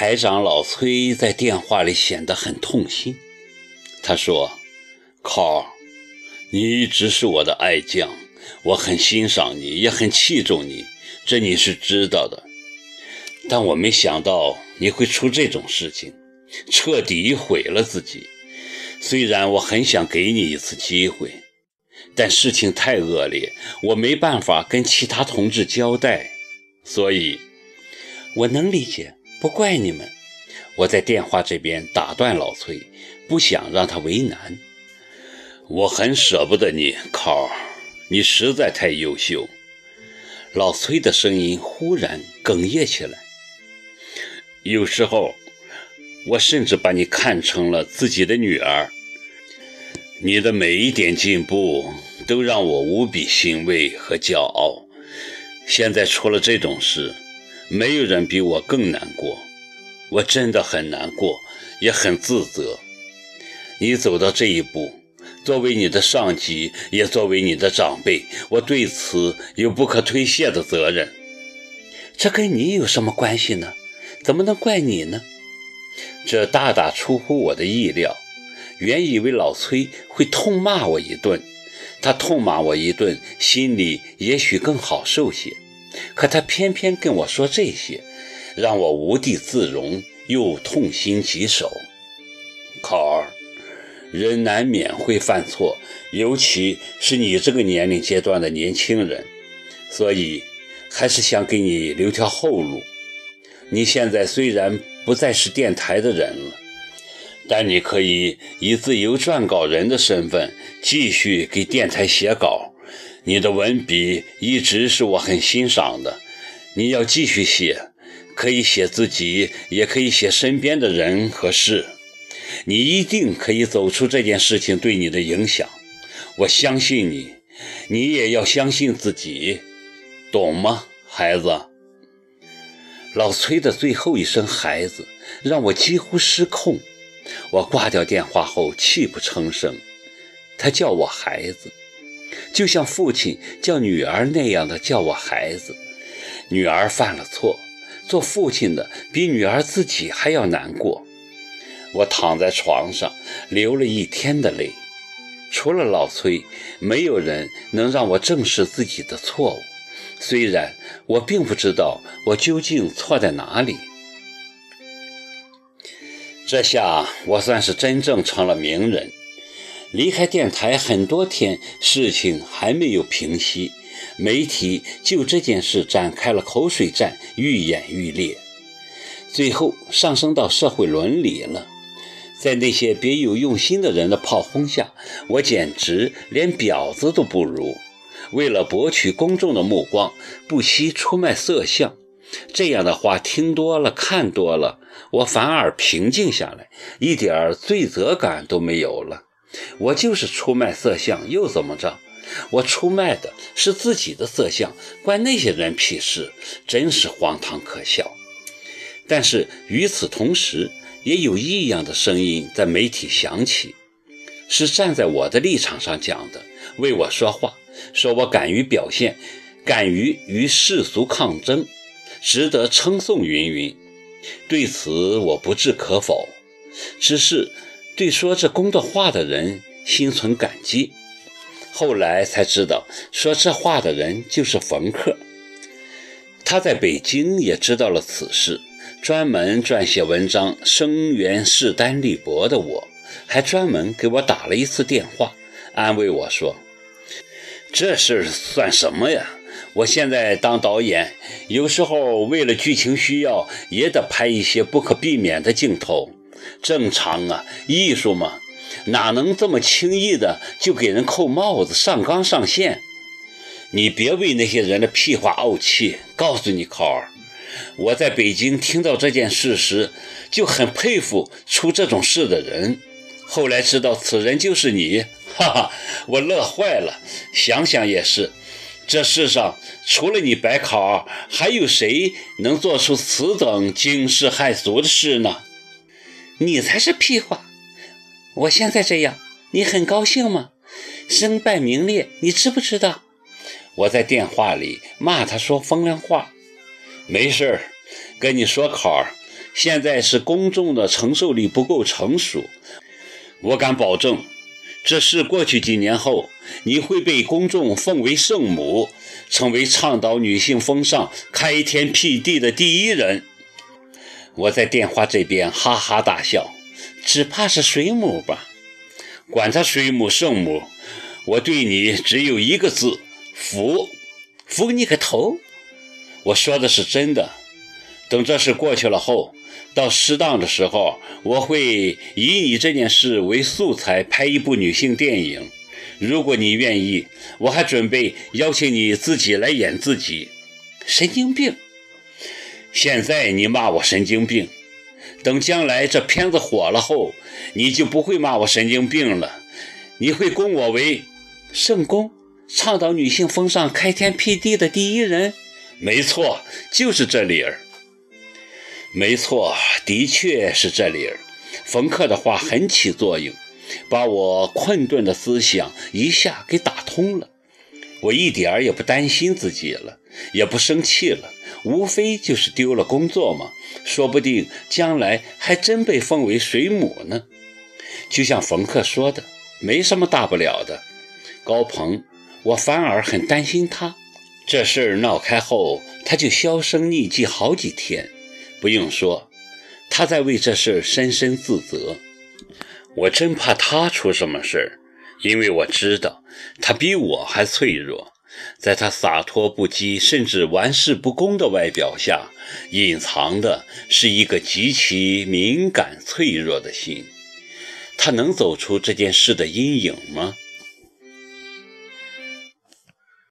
排长老崔在电话里显得很痛心。他说：“考，你一直是我的爱将，我很欣赏你，也很器重你，这你是知道的。但我没想到你会出这种事情，彻底毁了自己。虽然我很想给你一次机会，但事情太恶劣，我没办法跟其他同志交代，所以我能理解。”不怪你们，我在电话这边打断老崔，不想让他为难。我很舍不得你，考，你实在太优秀。老崔的声音忽然哽咽起来。有时候，我甚至把你看成了自己的女儿。你的每一点进步都让我无比欣慰和骄傲。现在出了这种事。没有人比我更难过，我真的很难过，也很自责。你走到这一步，作为你的上级，也作为你的长辈，我对此有不可推卸的责任。这跟你有什么关系呢？怎么能怪你呢？这大大出乎我的意料。原以为老崔会痛骂我一顿，他痛骂我一顿，心里也许更好受些。可他偏偏跟我说这些，让我无地自容，又痛心疾首。考儿，人难免会犯错，尤其是你这个年龄阶段的年轻人，所以还是想给你留条后路。你现在虽然不再是电台的人了，但你可以以自由撰稿人的身份继续给电台写稿。你的文笔一直是我很欣赏的，你要继续写，可以写自己，也可以写身边的人和事，你一定可以走出这件事情对你的影响。我相信你，你也要相信自己，懂吗，孩子？老崔的最后一声“孩子”让我几乎失控，我挂掉电话后泣不成声。他叫我孩子。就像父亲叫女儿那样的叫我孩子，女儿犯了错，做父亲的比女儿自己还要难过。我躺在床上流了一天的泪，除了老崔，没有人能让我正视自己的错误。虽然我并不知道我究竟错在哪里，这下我算是真正成了名人。离开电台很多天，事情还没有平息，媒体就这件事展开了口水战，愈演愈烈，最后上升到社会伦理了。在那些别有用心的人的炮轰下，我简直连婊子都不如。为了博取公众的目光，不惜出卖色相。这样的话听多了、看多了，我反而平静下来，一点罪责感都没有了。我就是出卖色相，又怎么着？我出卖的是自己的色相，关那些人屁事？真是荒唐可笑。但是与此同时，也有异样的声音在媒体响起，是站在我的立场上讲的，为我说话，说我敢于表现，敢于与世俗抗争，值得称颂云云。对此我不置可否，只是。对说这公道话的人心存感激，后来才知道说这话的人就是冯克。他在北京也知道了此事，专门撰写文章声援势单力薄的我，还专门给我打了一次电话，安慰我说：“这事算什么呀？我现在当导演，有时候为了剧情需要，也得拍一些不可避免的镜头。”正常啊，艺术嘛，哪能这么轻易的就给人扣帽子、上纲上线？你别为那些人的屁话怄气。告诉你，考儿，我在北京听到这件事时，就很佩服出这种事的人。后来知道此人就是你，哈哈，我乐坏了。想想也是，这世上除了你白考，还有谁能做出此等惊世骇俗的事呢？你才是屁话！我现在这样，你很高兴吗？身败名裂，你知不知道？我在电话里骂他说风凉话。没事儿，跟你说，考儿，现在是公众的承受力不够成熟。我敢保证，这事过去几年后，你会被公众奉为圣母，成为倡导女性风尚、开天辟地的第一人。我在电话这边哈哈大笑，只怕是水母吧？管他水母圣母，我对你只有一个字：服。服你个头！我说的是真的。等这事过去了后，到适当的时候，我会以你这件事为素材拍一部女性电影。如果你愿意，我还准备邀请你自己来演自己。神经病！现在你骂我神经病，等将来这片子火了后，你就不会骂我神经病了。你会恭我为圣公，倡导女性风尚、开天辟地的第一人。没错，就是这理儿。没错，的确是这理儿。冯克的话很起作用，把我困顿的思想一下给打通了。我一点儿也不担心自己了，也不生气了。无非就是丢了工作嘛，说不定将来还真被封为水母呢。就像冯克说的，没什么大不了的。高鹏，我反而很担心他。这事儿闹开后，他就销声匿迹好几天。不用说，他在为这事深深自责。我真怕他出什么事儿，因为我知道他比我还脆弱。在他洒脱不羁，甚至玩世不恭的外表下，隐藏的是一个极其敏感脆弱的心。他能走出这件事的阴影吗？